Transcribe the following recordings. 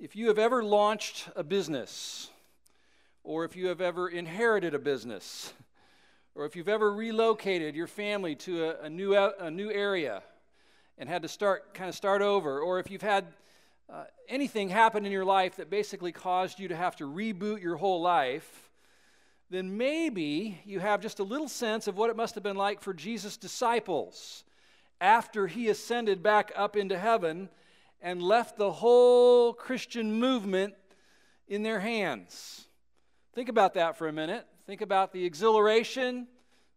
if you have ever launched a business, or if you have ever inherited a business, or if you've ever relocated your family to a, a new, a new area and had to start kind of start over, or if you've had uh, anything happen in your life that basically caused you to have to reboot your whole life, then maybe you have just a little sense of what it must have been like for Jesus' disciples after he ascended back up into heaven and left the whole Christian movement in their hands. Think about that for a minute. Think about the exhilaration,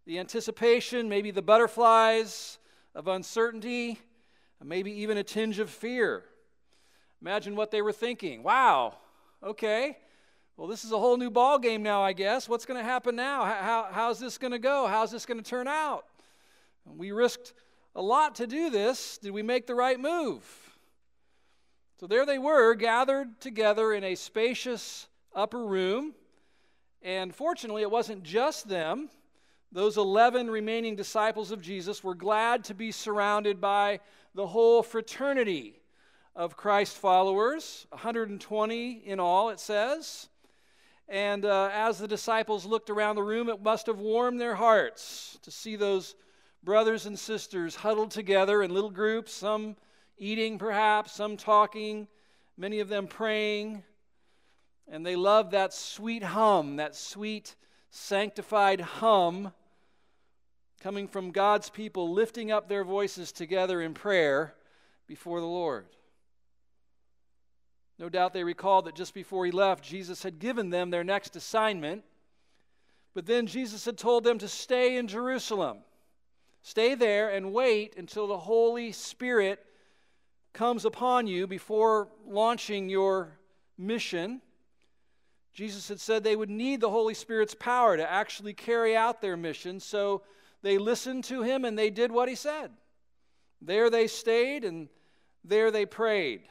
the anticipation, maybe the butterflies of uncertainty, maybe even a tinge of fear. Imagine what they were thinking. Wow, okay. Well, this is a whole new ball game now, I guess. What's going to happen now? How, how's this going to go? How's this going to turn out? We risked a lot to do this. Did we make the right move? So there they were, gathered together in a spacious upper room. And fortunately, it wasn't just them. Those 11 remaining disciples of Jesus were glad to be surrounded by the whole fraternity of Christ followers, 120 in all, it says. And uh, as the disciples looked around the room, it must have warmed their hearts to see those brothers and sisters huddled together in little groups, some eating perhaps, some talking, many of them praying. And they loved that sweet hum, that sweet sanctified hum coming from God's people lifting up their voices together in prayer before the Lord. No doubt they recalled that just before he left, Jesus had given them their next assignment. But then Jesus had told them to stay in Jerusalem. Stay there and wait until the Holy Spirit comes upon you before launching your mission. Jesus had said they would need the Holy Spirit's power to actually carry out their mission, so they listened to him and they did what he said. There they stayed and there they prayed.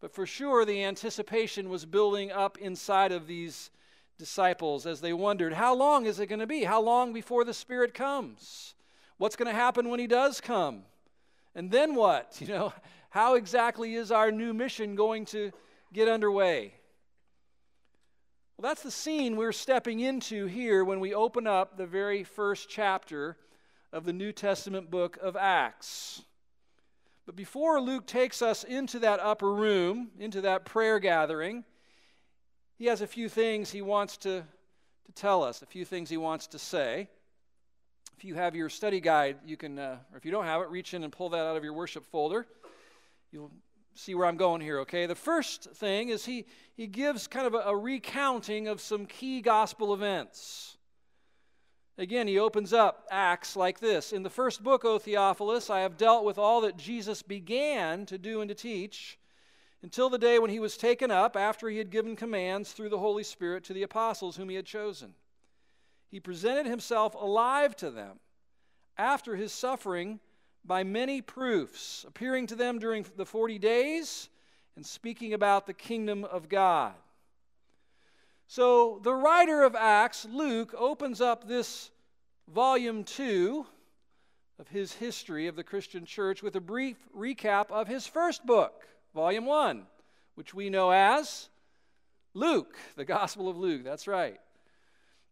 But for sure, the anticipation was building up inside of these disciples as they wondered how long is it going to be? How long before the Spirit comes? What's going to happen when He does come? And then what? You know, how exactly is our new mission going to get underway? Well, that's the scene we're stepping into here when we open up the very first chapter of the New Testament book of Acts. But before Luke takes us into that upper room, into that prayer gathering, he has a few things he wants to, to tell us, a few things he wants to say. If you have your study guide, you can, uh, or if you don't have it, reach in and pull that out of your worship folder. You'll see where I'm going here, okay? The first thing is he, he gives kind of a, a recounting of some key gospel events. Again, he opens up Acts like this In the first book, O Theophilus, I have dealt with all that Jesus began to do and to teach until the day when he was taken up after he had given commands through the Holy Spirit to the apostles whom he had chosen. He presented himself alive to them after his suffering by many proofs, appearing to them during the 40 days and speaking about the kingdom of God. So the writer of Acts, Luke, opens up this volume 2 of his history of the Christian church with a brief recap of his first book, volume 1, which we know as Luke, the Gospel of Luke. That's right.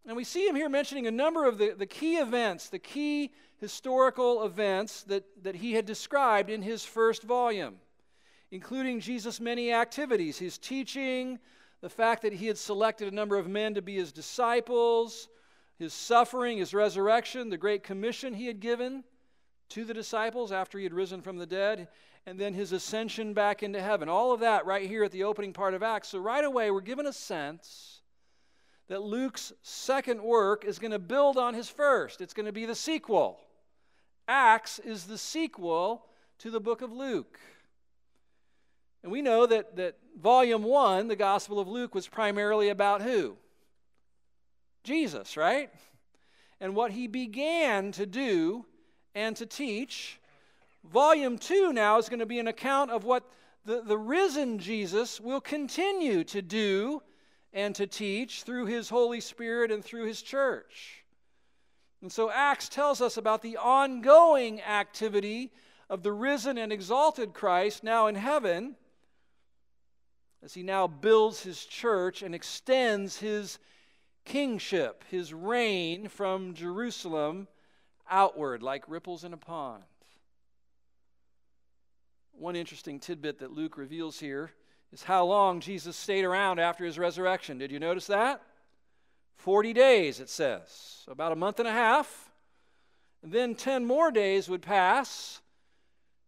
And we see him here mentioning a number of the, the key events, the key historical events that, that he had described in his first volume, including Jesus' many activities, his teaching, the fact that he had selected a number of men to be his disciples, his suffering, his resurrection, the great commission he had given to the disciples after he had risen from the dead, and then his ascension back into heaven. All of that right here at the opening part of Acts. So, right away, we're given a sense that Luke's second work is going to build on his first, it's going to be the sequel. Acts is the sequel to the book of Luke. And we know that, that volume one, the Gospel of Luke, was primarily about who? Jesus, right? And what he began to do and to teach. Volume two now is going to be an account of what the, the risen Jesus will continue to do and to teach through his Holy Spirit and through his church. And so Acts tells us about the ongoing activity of the risen and exalted Christ now in heaven as he now builds his church and extends his kingship, his reign from Jerusalem outward like ripples in a pond. One interesting tidbit that Luke reveals here is how long Jesus stayed around after his resurrection. Did you notice that? 40 days, it says. About a month and a half. And then 10 more days would pass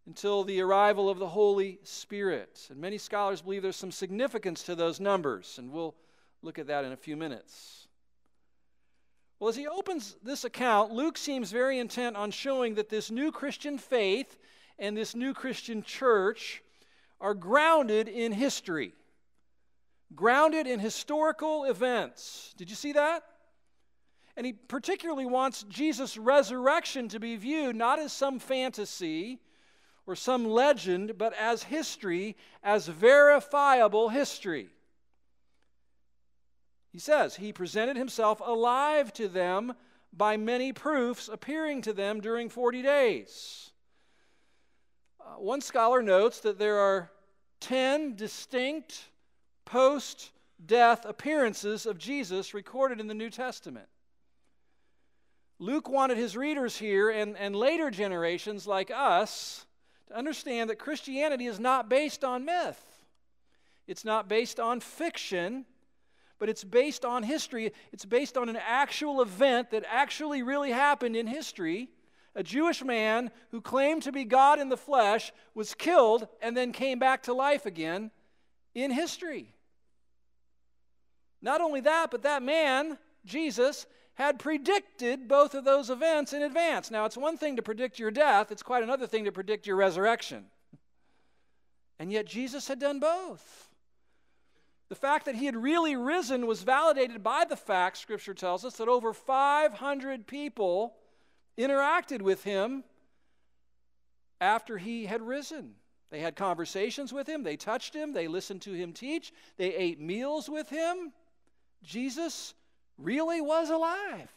until the arrival of the Holy Spirit. And many scholars believe there's some significance to those numbers, and we'll look at that in a few minutes. Well, as he opens this account, Luke seems very intent on showing that this new Christian faith and this new Christian church are grounded in history, grounded in historical events. Did you see that? And he particularly wants Jesus' resurrection to be viewed not as some fantasy or some legend, but as history, as verifiable history. He says, He presented Himself alive to them by many proofs, appearing to them during 40 days. Uh, one scholar notes that there are 10 distinct post death appearances of Jesus recorded in the New Testament. Luke wanted his readers here and, and later generations like us to understand that Christianity is not based on myth. It's not based on fiction, but it's based on history. It's based on an actual event that actually really happened in history. A Jewish man who claimed to be God in the flesh was killed and then came back to life again in history. Not only that, but that man, Jesus, had predicted both of those events in advance. Now, it's one thing to predict your death, it's quite another thing to predict your resurrection. And yet, Jesus had done both. The fact that he had really risen was validated by the fact, Scripture tells us, that over 500 people interacted with him after he had risen. They had conversations with him, they touched him, they listened to him teach, they ate meals with him. Jesus really was alive.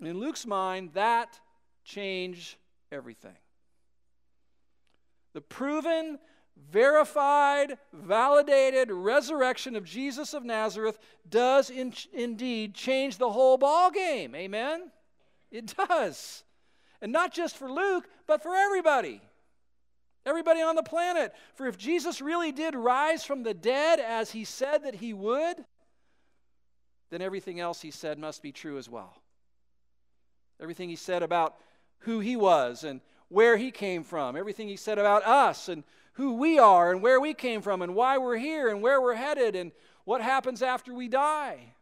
In Luke's mind, that changed everything. The proven, verified, validated resurrection of Jesus of Nazareth does in, indeed change the whole ball game. Amen? It does. And not just for Luke, but for everybody. Everybody on the planet. For if Jesus really did rise from the dead as he said that he would, then everything else he said must be true as well. Everything he said about who he was and where he came from, everything he said about us and who we are and where we came from and why we're here and where we're headed and what happens after we die.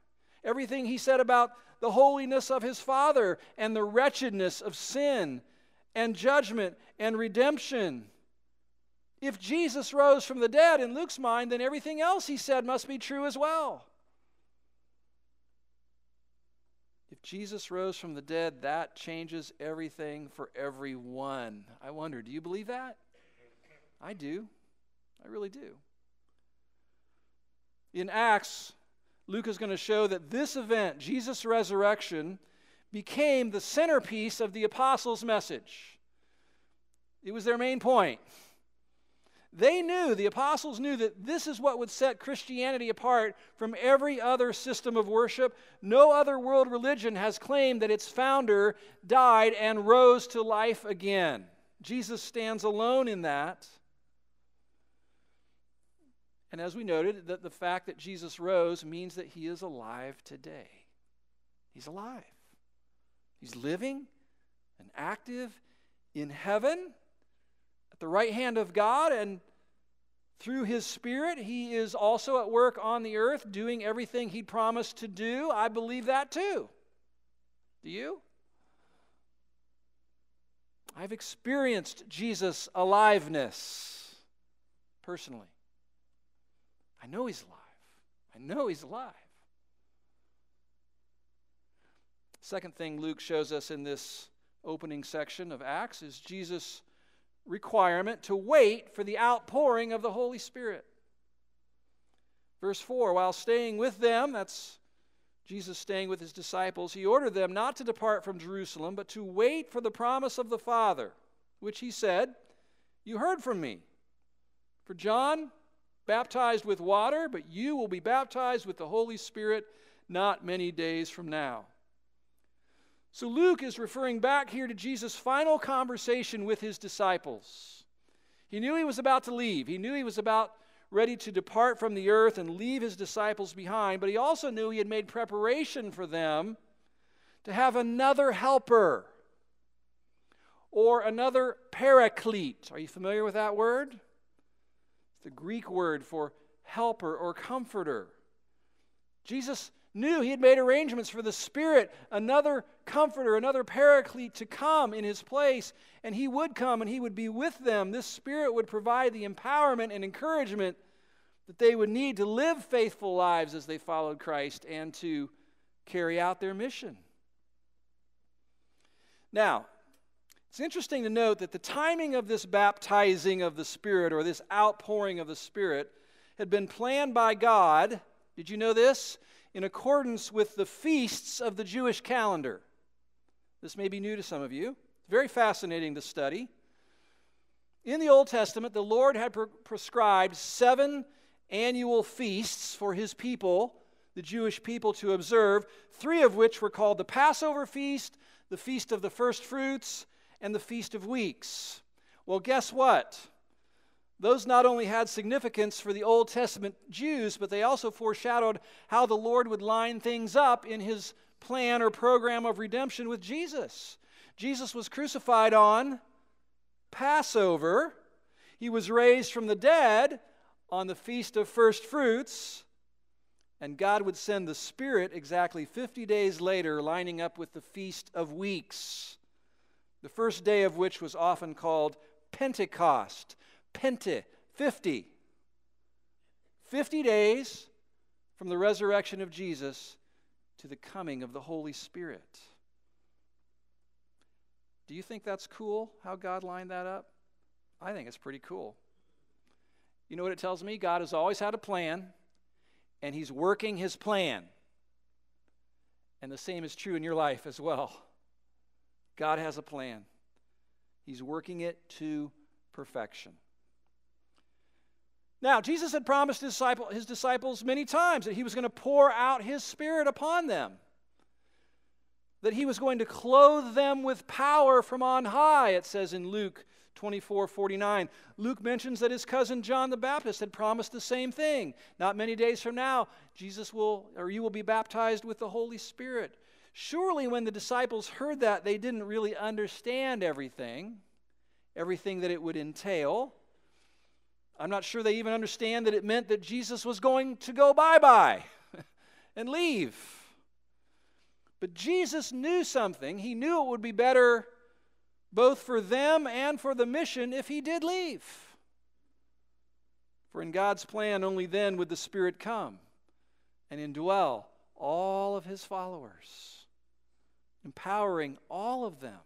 Everything he said about the holiness of his Father and the wretchedness of sin and judgment and redemption. If Jesus rose from the dead in Luke's mind, then everything else he said must be true as well. If Jesus rose from the dead, that changes everything for everyone. I wonder, do you believe that? I do. I really do. In Acts, Luke is going to show that this event, Jesus' resurrection, became the centerpiece of the apostles' message. It was their main point. They knew, the apostles knew, that this is what would set Christianity apart from every other system of worship. No other world religion has claimed that its founder died and rose to life again. Jesus stands alone in that. And as we noted, that the fact that Jesus rose means that he is alive today. He's alive. He's living and active in heaven the right hand of God, and through his Spirit, he is also at work on the earth doing everything he promised to do. I believe that too. Do you? I've experienced Jesus' aliveness personally. I know he's alive. I know he's alive. Second thing Luke shows us in this opening section of Acts is Jesus' requirement to wait for the outpouring of the Holy Spirit. Verse 4 While staying with them, that's Jesus staying with his disciples, he ordered them not to depart from Jerusalem, but to wait for the promise of the Father, which he said, You heard from me. For John baptized with water, but you will be baptized with the Holy Spirit not many days from now. So Luke is referring back here to Jesus' final conversation with his disciples. He knew he was about to leave, he knew he was about ready to depart from the earth and leave his disciples behind, but he also knew he had made preparation for them to have another helper or another paraclete. Are you familiar with that word? It's the Greek word for helper or comforter. Jesus knew he had made arrangements for the Spirit, another comforter, another paraclete to come in his place, and he would come and he would be with them. This Spirit would provide the empowerment and encouragement that they would need to live faithful lives as they followed Christ and to carry out their mission. Now, it's interesting to note that the timing of this baptizing of the Spirit or this outpouring of the Spirit had been planned by God. Did you know this? In accordance with the feasts of the Jewish calendar. This may be new to some of you. It's Very fascinating to study. In the Old Testament, the Lord had pre- prescribed seven annual feasts for his people, the Jewish people, to observe, three of which were called the Passover feast, the Feast of the First Fruits, and the Feast of Weeks. Well, guess what? Those not only had significance for the Old Testament Jews, but they also foreshadowed how the Lord would line things up in his plan or program of redemption with Jesus. Jesus was crucified on Passover. He was raised from the dead on the Feast of First Fruits. And God would send the Spirit exactly 50 days later, lining up with the Feast of Weeks the first day of which was often called Pentecost. Pente, 50. 50 days from the resurrection of Jesus to the coming of the Holy Spirit. Do you think that's cool how God lined that up? I think it's pretty cool. You know what it tells me? God has always had a plan, and He's working His plan. And the same is true in your life as well. God has a plan, He's working it to perfection. Now, Jesus had promised his, disciple, his disciples many times that he was going to pour out his Spirit upon them, that he was going to clothe them with power from on high, it says in Luke 24 49. Luke mentions that his cousin John the Baptist had promised the same thing. Not many days from now, Jesus will, or you will be baptized with the Holy Spirit. Surely, when the disciples heard that, they didn't really understand everything, everything that it would entail. I'm not sure they even understand that it meant that Jesus was going to go bye bye and leave. But Jesus knew something. He knew it would be better both for them and for the mission if he did leave. For in God's plan, only then would the Spirit come and indwell all of his followers empowering all of them.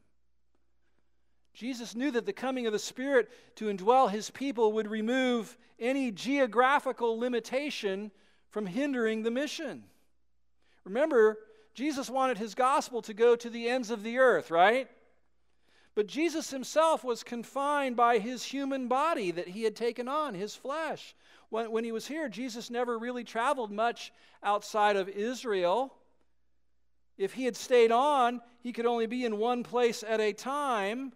Jesus knew that the coming of the Spirit to indwell his people would remove any geographical limitation from hindering the mission. Remember, Jesus wanted his gospel to go to the ends of the earth, right? But Jesus himself was confined by his human body that he had taken on, his flesh. When, when he was here, Jesus never really traveled much outside of Israel. If he had stayed on, he could only be in one place at a time,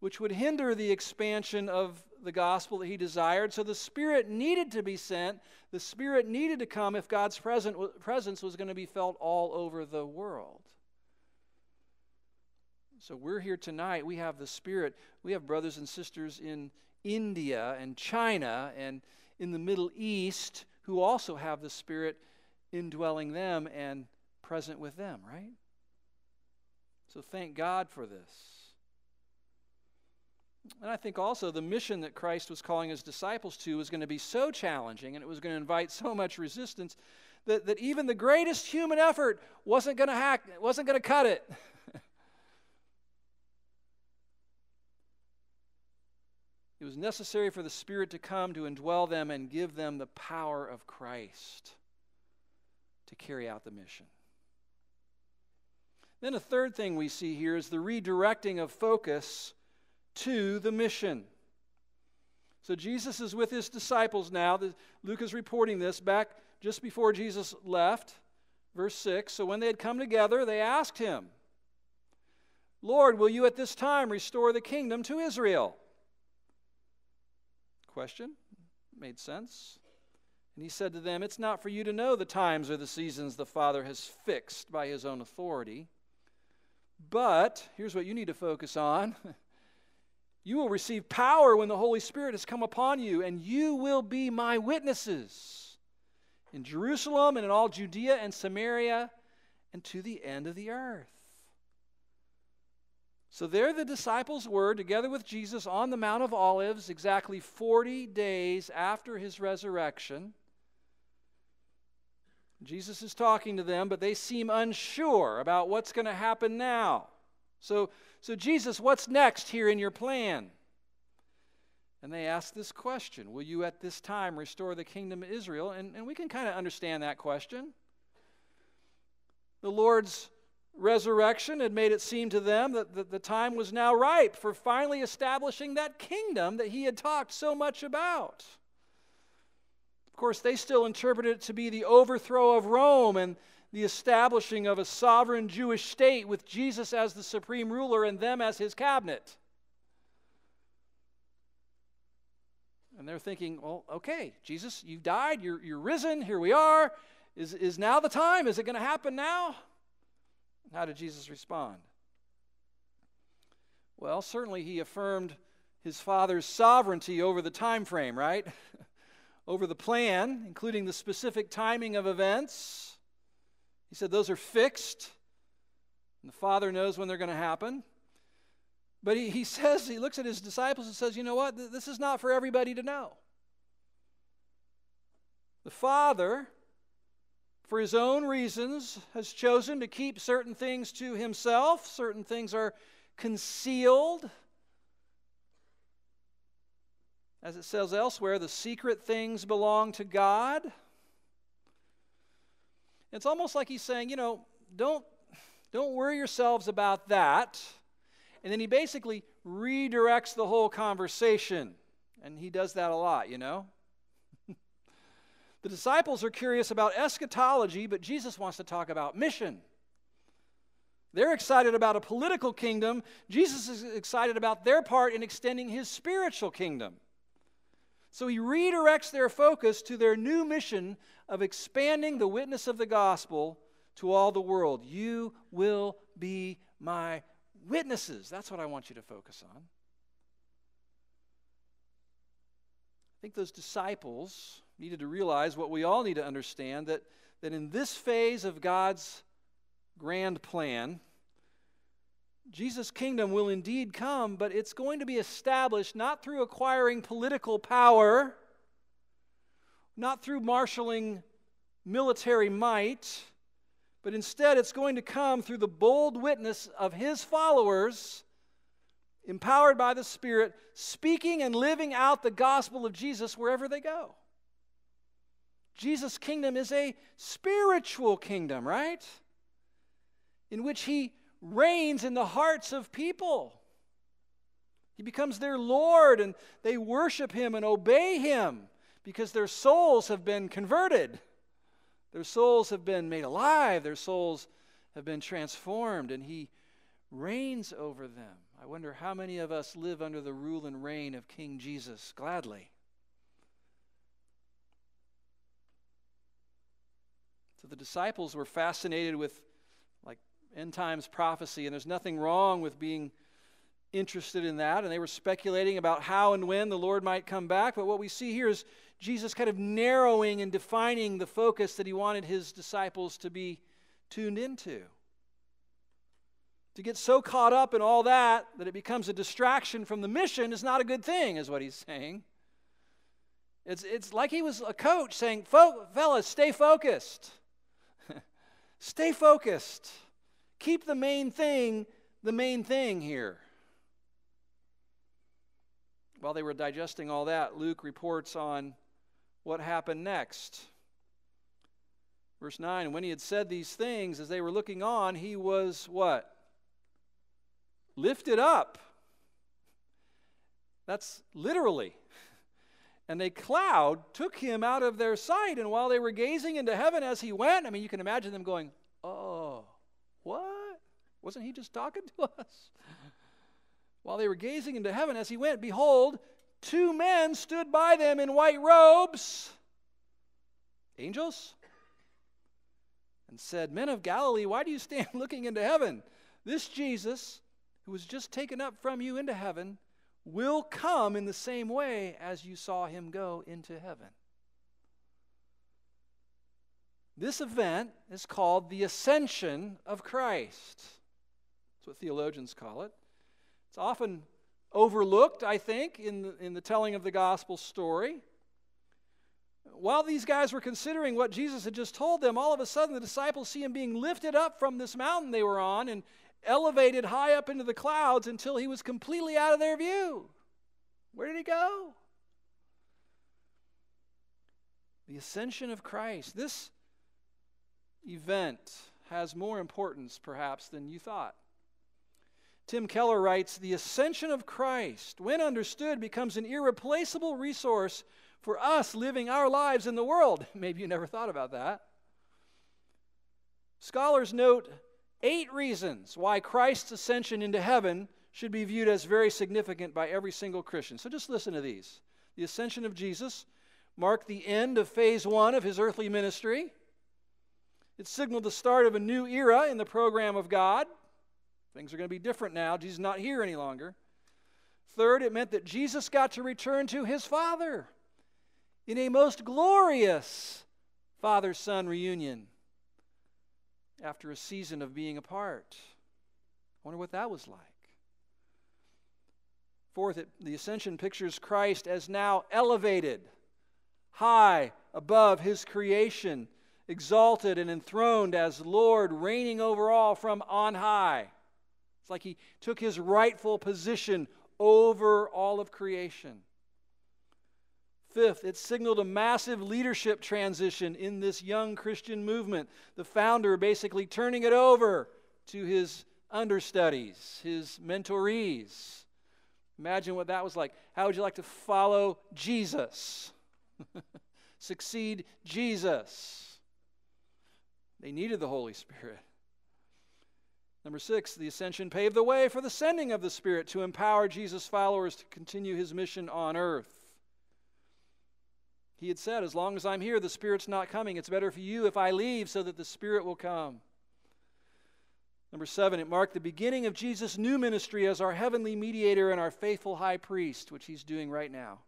which would hinder the expansion of the gospel that he desired. So the Spirit needed to be sent. The Spirit needed to come if God's presence was going to be felt all over the world. So we're here tonight. We have the Spirit. We have brothers and sisters in India and China and in the Middle East who also have the Spirit indwelling them and present with them, right? So thank God for this. And I think also the mission that Christ was calling his disciples to was going to be so challenging and it was going to invite so much resistance that, that even the greatest human effort wasn't going to hack, wasn't going to cut it. it was necessary for the Spirit to come to indwell them and give them the power of Christ to carry out the mission. Then a third thing we see here is the redirecting of focus to the mission. So Jesus is with his disciples now. Luke is reporting this back just before Jesus left. Verse 6 So when they had come together, they asked him, Lord, will you at this time restore the kingdom to Israel? Question. Made sense. And he said to them, It's not for you to know the times or the seasons the Father has fixed by his own authority. But here's what you need to focus on. You will receive power when the Holy Spirit has come upon you, and you will be my witnesses in Jerusalem and in all Judea and Samaria and to the end of the earth. So there the disciples were together with Jesus on the Mount of Olives exactly 40 days after his resurrection. Jesus is talking to them, but they seem unsure about what's going to happen now. So, so, Jesus, what's next here in your plan? And they ask this question Will you at this time restore the kingdom of Israel? And, and we can kind of understand that question. The Lord's resurrection had made it seem to them that the, the time was now ripe for finally establishing that kingdom that he had talked so much about. Of course, they still interpreted it to be the overthrow of Rome and the establishing of a sovereign Jewish state with Jesus as the supreme ruler and them as his cabinet. And they're thinking, well, okay, Jesus, you've died, you're, you're risen, here we are. Is, is now the time? Is it going to happen now? How did Jesus respond? Well, certainly he affirmed his father's sovereignty over the time frame, right? over the plan, including the specific timing of events. He said those are fixed, and the Father knows when they're going to happen. But he, he says, he looks at his disciples and says, you know what? This is not for everybody to know. The Father, for his own reasons, has chosen to keep certain things to himself. Certain things are concealed. As it says elsewhere, the secret things belong to God. It's almost like he's saying, you know, don't, don't worry yourselves about that. And then he basically redirects the whole conversation. And he does that a lot, you know? the disciples are curious about eschatology, but Jesus wants to talk about mission. They're excited about a political kingdom. Jesus is excited about their part in extending his spiritual kingdom. So he redirects their focus to their new mission of expanding the witness of the gospel to all the world. You will be my witnesses. That's what I want you to focus on. I think those disciples needed to realize what we all need to understand that, that in this phase of God's grand plan, Jesus' kingdom will indeed come, but it's going to be established not through acquiring political power, not through marshaling military might, but instead it's going to come through the bold witness of his followers, empowered by the Spirit, speaking and living out the gospel of Jesus wherever they go. Jesus' kingdom is a spiritual kingdom, right? In which he reigns in the hearts of people. He becomes their Lord, and they worship him and obey him because their souls have been converted. Their souls have been made alive. Their souls have been transformed, and he reigns over them. I wonder how many of us live under the rule and reign of King Jesus gladly. So the disciples were fascinated with like end times prophecy, and there's nothing wrong with being interested in that. And they were speculating about how and when the Lord might come back. But what we see here is Jesus kind of narrowing and defining the focus that he wanted his disciples to be tuned into. To get so caught up in all that that it becomes a distraction from the mission is not a good thing, is what he's saying. It's, it's like he was a coach saying, Fellas, stay focused. stay focused. Keep the main thing the main thing here. While they were digesting all that, Luke reports on what happened next. Verse 9, when he had said these things, as they were looking on, he was what? Lifted up. That's literally. And a cloud took him out of their sight. And while they were gazing into heaven as he went, I mean, you can imagine them going, Oh, what? Wasn't he just talking to us? While they were gazing into heaven as he went, behold, two men stood by them in white robes, angels, and said, Men of Galilee, why do you stand looking into heaven? This Jesus, who was just taken up from you into heaven, will come in the same way as you saw him go into heaven. This event is called the ascension of Christ. That's what theologians call it. It's often overlooked, I think, in the, in the telling of the gospel story. While these guys were considering what Jesus had just told them, all of a sudden the disciples see him being lifted up from this mountain they were on and elevated high up into the clouds until he was completely out of their view. Where did he go? The ascension of Christ. This event has more importance, perhaps, than you thought. Tim Keller writes The ascension of Christ, when understood, becomes an irreplaceable resource for us living our lives in the world. Maybe you never thought about that. Scholars note eight reasons why Christ's ascension into heaven should be viewed as very significant by every single Christian. So just listen to these. The ascension of Jesus marked the end of phase one of his earthly ministry. It signaled the start of a new era in the program of God. Things are going to be different now. Jesus is not here any longer. Third, it meant that Jesus got to return to his Father in a most glorious father son reunion after a season of being apart. I wonder what that was like. Fourth, it, the ascension pictures Christ as now elevated, high above his creation, exalted and enthroned as Lord, reigning over all from on high. It's like he took his rightful position over all of creation. Fifth, it signaled a massive leadership transition in this young Christian movement. The founder basically turning it over to his understudies, his mentorees. Imagine what that was like. How would you like to follow Jesus? Succeed Jesus? They needed the Holy Spirit. Number six, the ascension paved the way for the sending of the Spirit to empower Jesus' followers to continue his mission on earth. He had said, As long as I'm here, the Spirit's not coming. It's better for you if I leave so that the Spirit will come. Number seven, it marked the beginning of Jesus' new ministry as our heavenly mediator and our faithful high priest, which he's doing right now.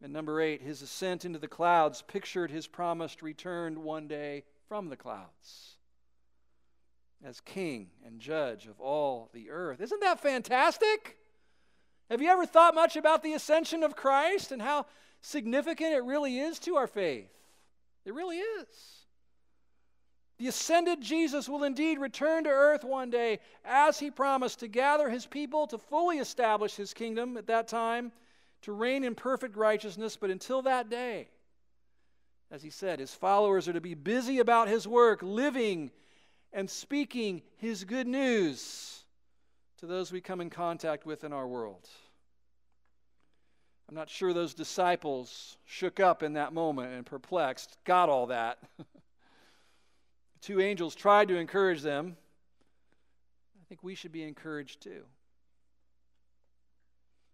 And number eight, his ascent into the clouds pictured his promised return one day from the clouds as king and judge of all the earth. Isn't that fantastic? Have you ever thought much about the ascension of Christ and how significant it really is to our faith? It really is. The ascended Jesus will indeed return to earth one day as he promised to gather his people to fully establish his kingdom at that time, to reign in perfect righteousness. But until that day, as he said, his followers are to be busy about his work, living and speaking his good news to those we come in contact with in our world. I'm not sure those disciples shook up in that moment and perplexed, got all that. Two angels tried to encourage them. I think we should be encouraged too.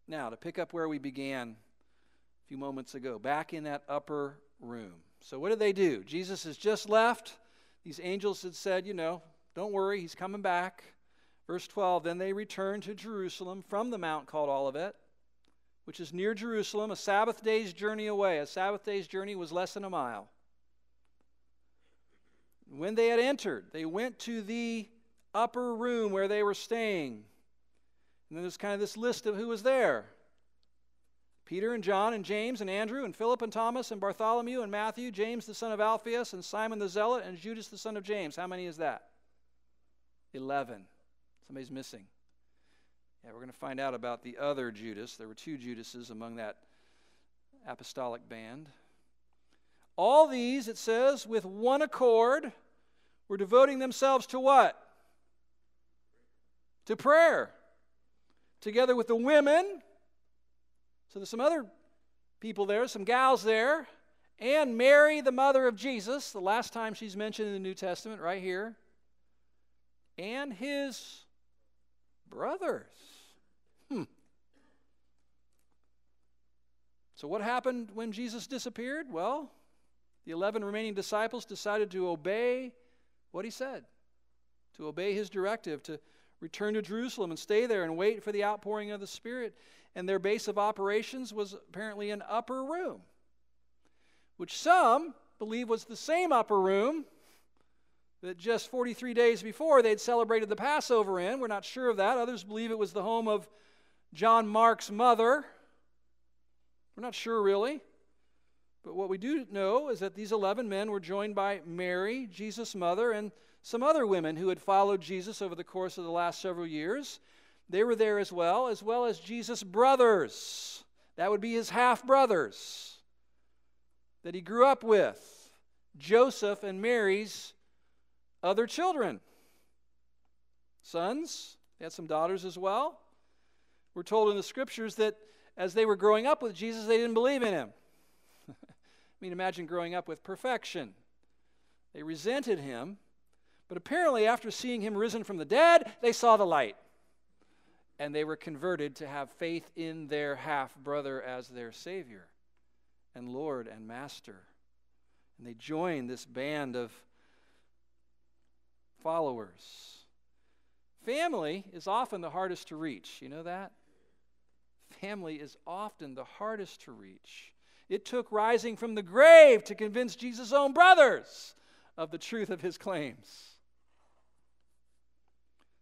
Now, to pick up where we began a few moments ago, back in that upper room. So, what did they do? Jesus has just left. These angels had said, you know, don't worry, he's coming back. Verse 12 Then they returned to Jerusalem from the mount called Olivet, which is near Jerusalem, a Sabbath day's journey away. A Sabbath day's journey was less than a mile. When they had entered, they went to the upper room where they were staying. And then there's kind of this list of who was there Peter and John and James and Andrew and Philip and Thomas and Bartholomew and Matthew, James the son of Alphaeus and Simon the Zealot and Judas the son of James. How many is that? 11. Somebody's missing. Yeah, we're going to find out about the other Judas. There were two Judases among that apostolic band. All these, it says, with one accord, were devoting themselves to what? To prayer. Together with the women so there's some other people there, some gals there, and Mary, the mother of Jesus, the last time she's mentioned in the New Testament, right here, and his brothers. Hmm. So, what happened when Jesus disappeared? Well, the 11 remaining disciples decided to obey what he said, to obey his directive, to return to Jerusalem and stay there and wait for the outpouring of the Spirit. And their base of operations was apparently an upper room, which some believe was the same upper room that just 43 days before they'd celebrated the Passover in. We're not sure of that. Others believe it was the home of John Mark's mother. We're not sure really. But what we do know is that these 11 men were joined by Mary, Jesus' mother, and some other women who had followed Jesus over the course of the last several years. They were there as well, as well as Jesus' brothers. That would be his half brothers that he grew up with Joseph and Mary's other children. Sons, they had some daughters as well. We're told in the scriptures that as they were growing up with Jesus, they didn't believe in him. I mean, imagine growing up with perfection. They resented him but apparently, after seeing him risen from the dead, they saw the light. And they were converted to have faith in their half brother as their Savior and Lord and Master. And they joined this band of followers. Family is often the hardest to reach. You know that? Family is often the hardest to reach. It took rising from the grave to convince Jesus' own brothers of the truth of his claims.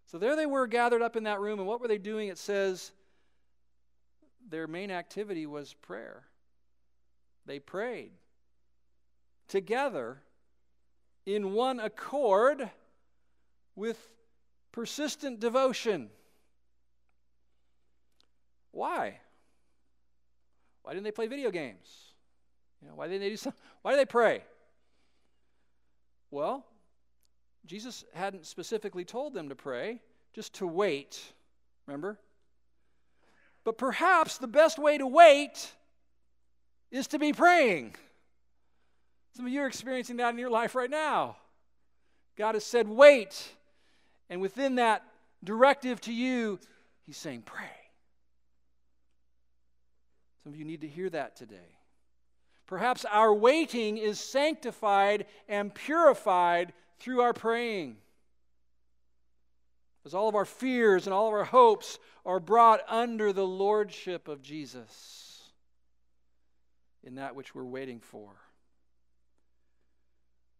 So there they were gathered up in that room, and what were they doing? It says their main activity was prayer. They prayed together in one accord with persistent devotion. Why? Why didn't they play video games? You know, why didn't they do something? Why did they pray? Well, Jesus hadn't specifically told them to pray, just to wait. Remember? But perhaps the best way to wait is to be praying. Some of you are experiencing that in your life right now. God has said, wait. And within that directive to you, He's saying, pray. Some of you need to hear that today. Perhaps our waiting is sanctified and purified through our praying. As all of our fears and all of our hopes are brought under the lordship of Jesus in that which we're waiting for.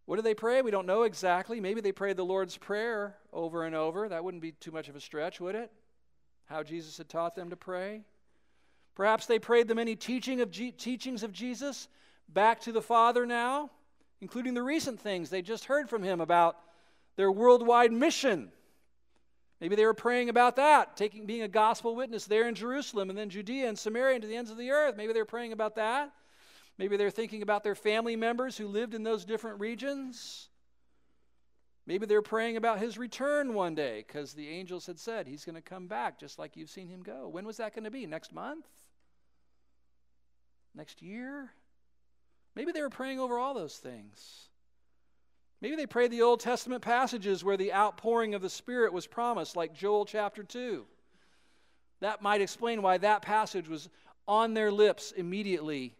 What do they pray? We don't know exactly. Maybe they prayed the Lord's Prayer over and over. That wouldn't be too much of a stretch, would it? How Jesus had taught them to pray. Perhaps they prayed the many teaching of G- teachings of Jesus back to the Father now including the recent things they just heard from him about their worldwide mission. Maybe they were praying about that, taking being a gospel witness there in Jerusalem and then Judea and Samaria and to the ends of the earth. Maybe they're praying about that. Maybe they're thinking about their family members who lived in those different regions. Maybe they're praying about his return one day because the angels had said he's going to come back just like you've seen him go. When was that going to be? Next month? Next year? Maybe they were praying over all those things. Maybe they prayed the Old Testament passages where the outpouring of the Spirit was promised, like Joel chapter 2. That might explain why that passage was on their lips immediately,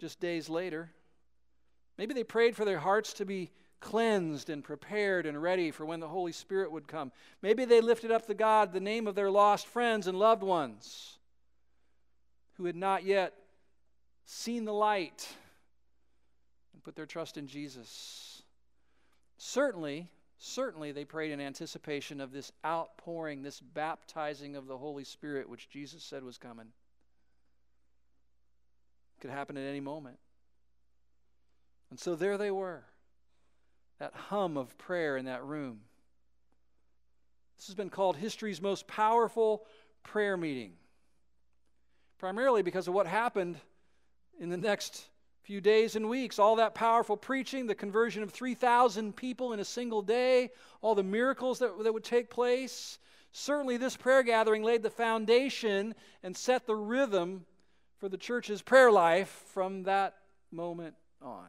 just days later. Maybe they prayed for their hearts to be cleansed and prepared and ready for when the Holy Spirit would come. Maybe they lifted up to God the name of their lost friends and loved ones who had not yet seen the light put their trust in Jesus. Certainly, certainly they prayed in anticipation of this outpouring, this baptizing of the Holy Spirit, which Jesus said was coming. Could happen at any moment. And so there they were, that hum of prayer in that room. This has been called history's most powerful prayer meeting, primarily because of what happened in the next few days and weeks. All that powerful preaching, the conversion of 3,000 people in a single day, all the miracles that, that would take place. Certainly, this prayer gathering laid the foundation and set the rhythm for the church's prayer life from that moment on.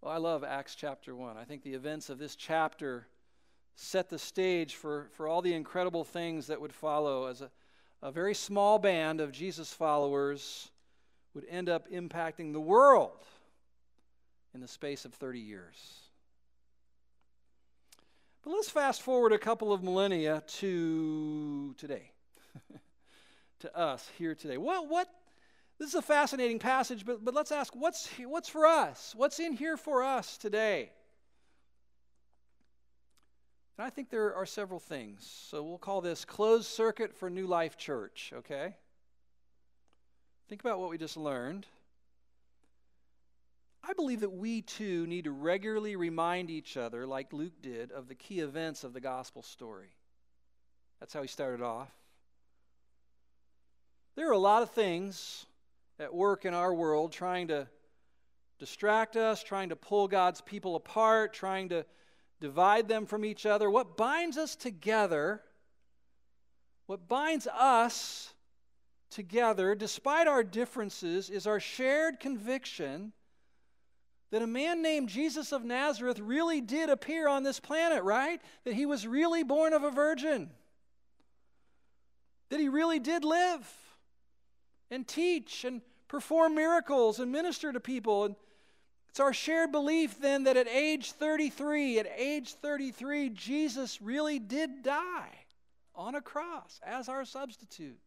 Well, I love Acts chapter 1. I think the events of this chapter set the stage for, for all the incredible things that would follow as a, a very small band of Jesus followers would end up impacting the world in the space of 30 years. But let's fast forward a couple of millennia to today, to us here today. What, what, this is a fascinating passage, but, but let's ask what's, what's for us? What's in here for us today? And I think there are several things. So we'll call this closed circuit for New Life Church, okay? Think about what we just learned. I believe that we too need to regularly remind each other, like Luke did, of the key events of the gospel story. That's how he started off. There are a lot of things at work in our world trying to distract us, trying to pull God's people apart, trying to divide them from each other. What binds us together, what binds us together, despite our differences, is our shared conviction that a man named Jesus of Nazareth really did appear on this planet, right? That he was really born of a virgin. That he really did live and teach and perform miracles and minister to people. And it's our shared belief then that at age 33, at age 33, Jesus really did die on a cross as our substitute.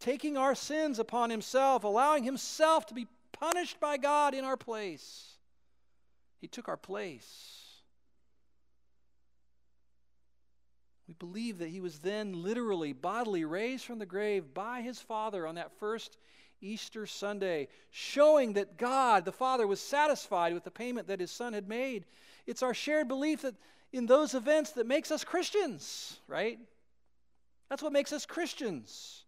Taking our sins upon himself, allowing himself to be punished by God in our place. He took our place. We believe that he was then literally, bodily raised from the grave by his Father on that first Easter Sunday, showing that God, the Father, was satisfied with the payment that his Son had made. It's our shared belief that in those events that makes us Christians, right? That's what makes us Christians.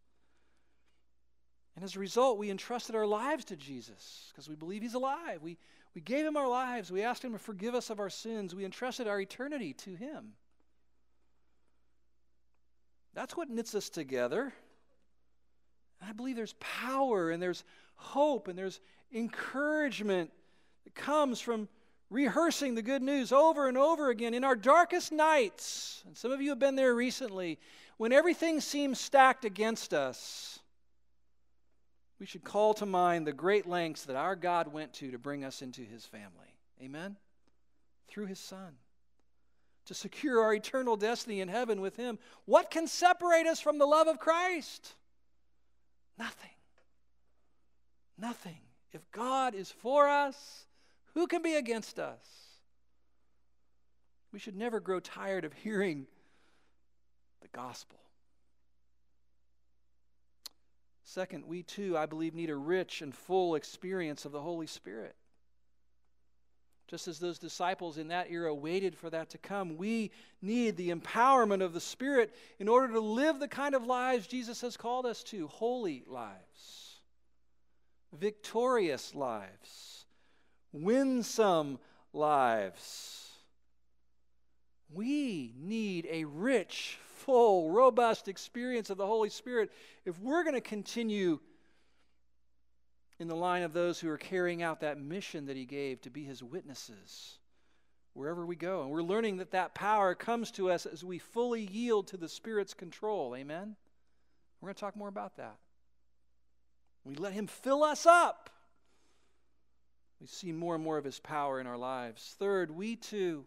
And as a result, we entrusted our lives to Jesus because we believe He's alive. We, we gave Him our lives. We asked Him to forgive us of our sins. We entrusted our eternity to Him. That's what knits us together. And I believe there's power and there's hope and there's encouragement that comes from rehearsing the good news over and over again in our darkest nights. And some of you have been there recently when everything seems stacked against us we should call to mind the great lengths that our God went to to bring us into his family. Amen? Through his Son. To secure our eternal destiny in heaven with him. What can separate us from the love of Christ? Nothing. Nothing. If God is for us, who can be against us? We should never grow tired of hearing the gospel. Second, we too, I believe, need a rich and full experience of the Holy Spirit. Just as those disciples in that era waited for that to come, we need the empowerment of the Spirit in order to live the kind of lives Jesus has called us to. Holy lives, victorious lives, winsome lives. We need a rich, full, robust experience of the Holy Spirit if we're going to continue in the line of those who are carrying out that mission that He gave to be His witnesses wherever we go. And we're learning that that power comes to us as we fully yield to the Spirit's control. Amen? We're going to talk more about that. We let Him fill us up. We see more and more of His power in our lives. Third, we too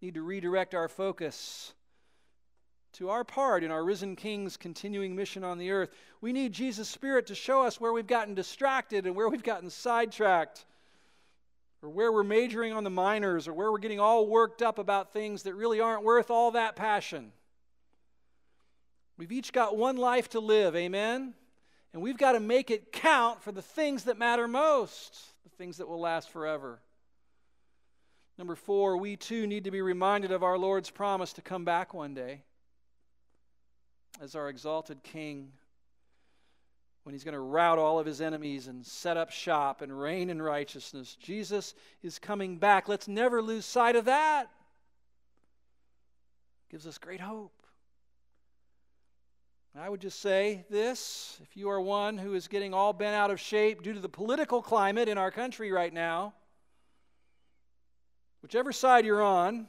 need to redirect our focus to our part in our risen King's continuing mission on the earth. We need Jesus' Spirit to show us where we've gotten distracted and where we've gotten sidetracked, or where we're majoring on the minors, or where we're getting all worked up about things that really aren't worth all that passion. We've each got one life to live, amen? And we've got to make it count for the things that matter most, the things that will last forever. Number four, we too need to be reminded of our Lord's promise to come back one day as our exalted King when he's going to rout all of his enemies and set up shop and reign in righteousness. Jesus is coming back. Let's never lose sight of that. Gives us great hope. I would just say this if you are one who is getting all bent out of shape due to the political climate in our country right now, whichever side you're on,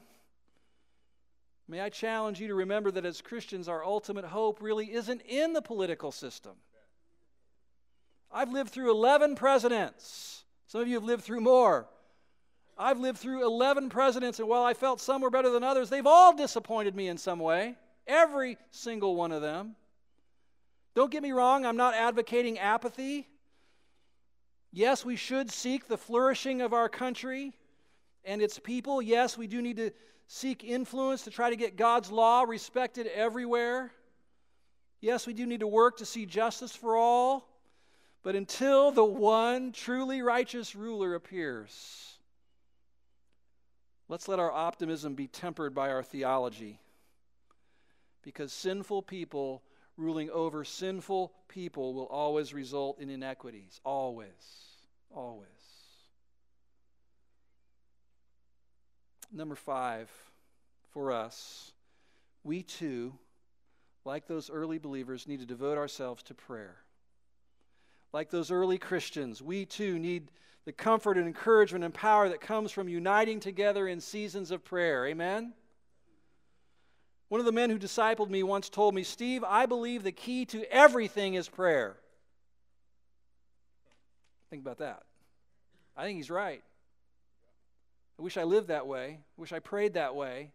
may I challenge you to remember that as Christians, our ultimate hope really isn't in the political system. I've lived through 11 presidents. Some of you have lived through more. I've lived through 11 presidents, and while I felt some were better than others, they've all disappointed me in some way. Every single one of them. Don't get me wrong, I'm not advocating apathy. Yes, we should seek the flourishing of our country and its people. Yes, we do need to seek influence to try to get God's law respected everywhere. Yes, we do need to work to see justice for all. But until the one truly righteous ruler appears, let's let our optimism be tempered by our theology. Because sinful people ruling over sinful people will always result in inequities. Always. Always. Number five, for us, we too, like those early believers, need to devote ourselves to prayer like those early Christians, we too need the comfort and encouragement and power that comes from uniting together in seasons of prayer. Amen? One of the men who discipled me once told me, Steve, I believe the key to everything is prayer. Think about that. I think he's right. I wish I lived that way. I wish I prayed that way.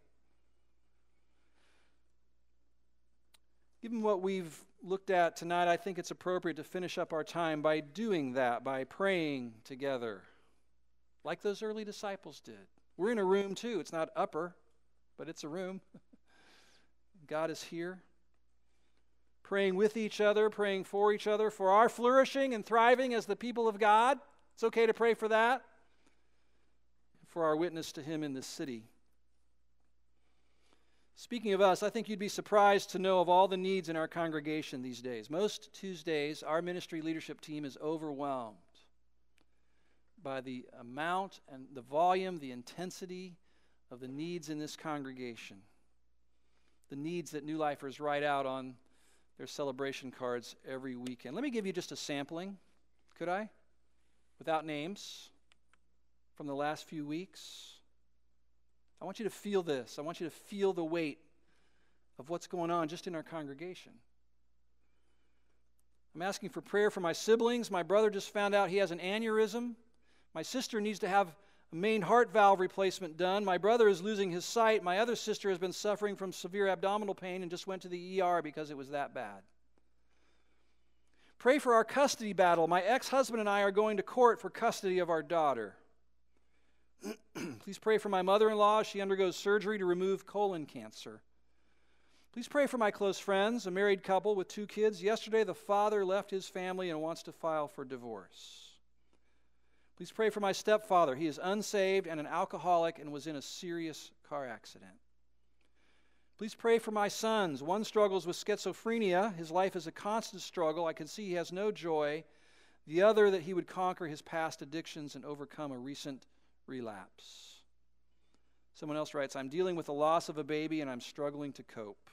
Given what we've looked at tonight, I think it's appropriate to finish up our time by doing that, by praying together, like those early disciples did. We're in a room too. It's not upper, but it's a room. God is here. Praying with each other, praying for each other, for our flourishing and thriving as the people of God. It's okay to pray for that. For our witness to Him in this city. Speaking of us, I think you'd be surprised to know of all the needs in our congregation these days. Most Tuesdays, our ministry leadership team is overwhelmed by the amount and the volume, the intensity of the needs in this congregation. The needs that New Lifers write out on their celebration cards every weekend. Let me give you just a sampling, could I? Without names from the last few weeks. I want you to feel this. I want you to feel the weight of what's going on just in our congregation. I'm asking for prayer for my siblings. My brother just found out he has an aneurysm. My sister needs to have a main heart valve replacement done. My brother is losing his sight. My other sister has been suffering from severe abdominal pain and just went to the ER because it was that bad. Pray for our custody battle. My ex husband and I are going to court for custody of our daughter. Please pray for my mother in law. She undergoes surgery to remove colon cancer. Please pray for my close friends, a married couple with two kids. Yesterday, the father left his family and wants to file for divorce. Please pray for my stepfather. He is unsaved and an alcoholic and was in a serious car accident. Please pray for my sons. One struggles with schizophrenia. His life is a constant struggle. I can see he has no joy. The other, that he would conquer his past addictions and overcome a recent relapse. Someone else writes, I'm dealing with the loss of a baby and I'm struggling to cope.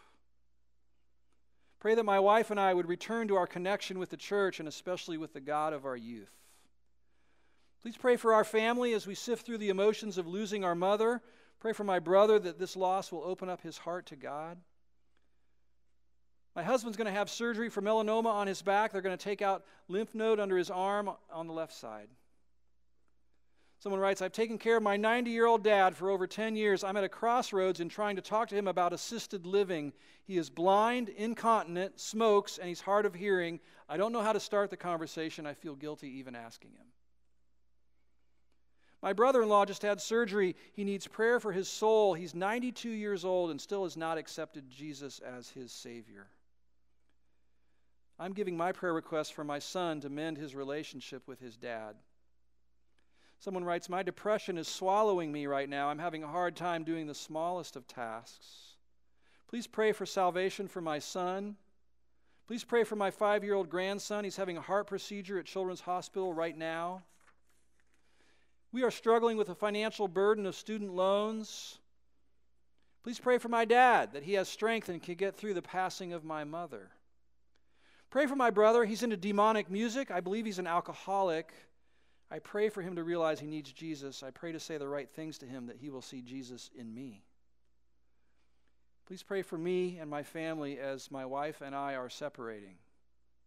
Pray that my wife and I would return to our connection with the church and especially with the God of our youth. Please pray for our family as we sift through the emotions of losing our mother. Pray for my brother that this loss will open up his heart to God. My husband's going to have surgery for melanoma on his back. They're going to take out lymph node under his arm on the left side. Someone writes, I've taken care of my 90 year old dad for over 10 years. I'm at a crossroads in trying to talk to him about assisted living. He is blind, incontinent, smokes, and he's hard of hearing. I don't know how to start the conversation. I feel guilty even asking him. My brother in law just had surgery. He needs prayer for his soul. He's 92 years old and still has not accepted Jesus as his Savior. I'm giving my prayer request for my son to mend his relationship with his dad. Someone writes, My depression is swallowing me right now. I'm having a hard time doing the smallest of tasks. Please pray for salvation for my son. Please pray for my five year old grandson. He's having a heart procedure at Children's Hospital right now. We are struggling with the financial burden of student loans. Please pray for my dad that he has strength and can get through the passing of my mother. Pray for my brother. He's into demonic music. I believe he's an alcoholic. I pray for him to realize he needs Jesus. I pray to say the right things to him that he will see Jesus in me. Please pray for me and my family as my wife and I are separating.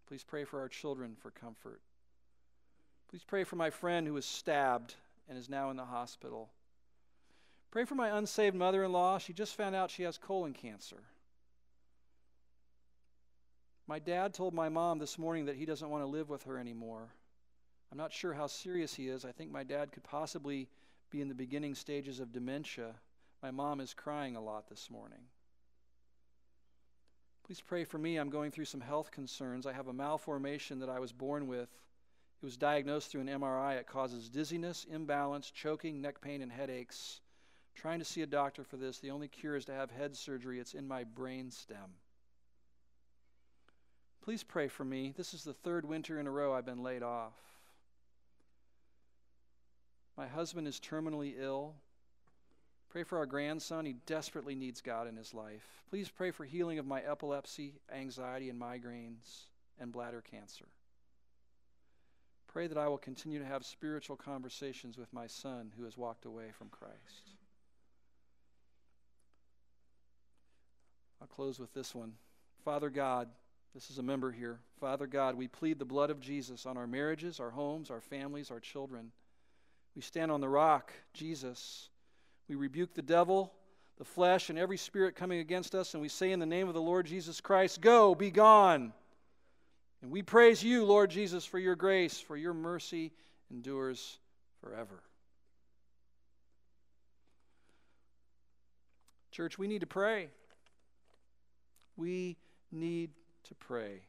Please pray for our children for comfort. Please pray for my friend who was stabbed and is now in the hospital. Pray for my unsaved mother in law. She just found out she has colon cancer. My dad told my mom this morning that he doesn't want to live with her anymore. I'm not sure how serious he is. I think my dad could possibly be in the beginning stages of dementia. My mom is crying a lot this morning. Please pray for me. I'm going through some health concerns. I have a malformation that I was born with. It was diagnosed through an MRI. It causes dizziness, imbalance, choking, neck pain, and headaches. I'm trying to see a doctor for this. The only cure is to have head surgery. It's in my brain stem. Please pray for me. This is the third winter in a row I've been laid off. My husband is terminally ill. Pray for our grandson. He desperately needs God in his life. Please pray for healing of my epilepsy, anxiety, and migraines, and bladder cancer. Pray that I will continue to have spiritual conversations with my son who has walked away from Christ. I'll close with this one. Father God, this is a member here. Father God, we plead the blood of Jesus on our marriages, our homes, our families, our children. We stand on the rock, Jesus. We rebuke the devil, the flesh, and every spirit coming against us, and we say in the name of the Lord Jesus Christ, Go, be gone. And we praise you, Lord Jesus, for your grace, for your mercy endures forever. Church, we need to pray. We need to pray.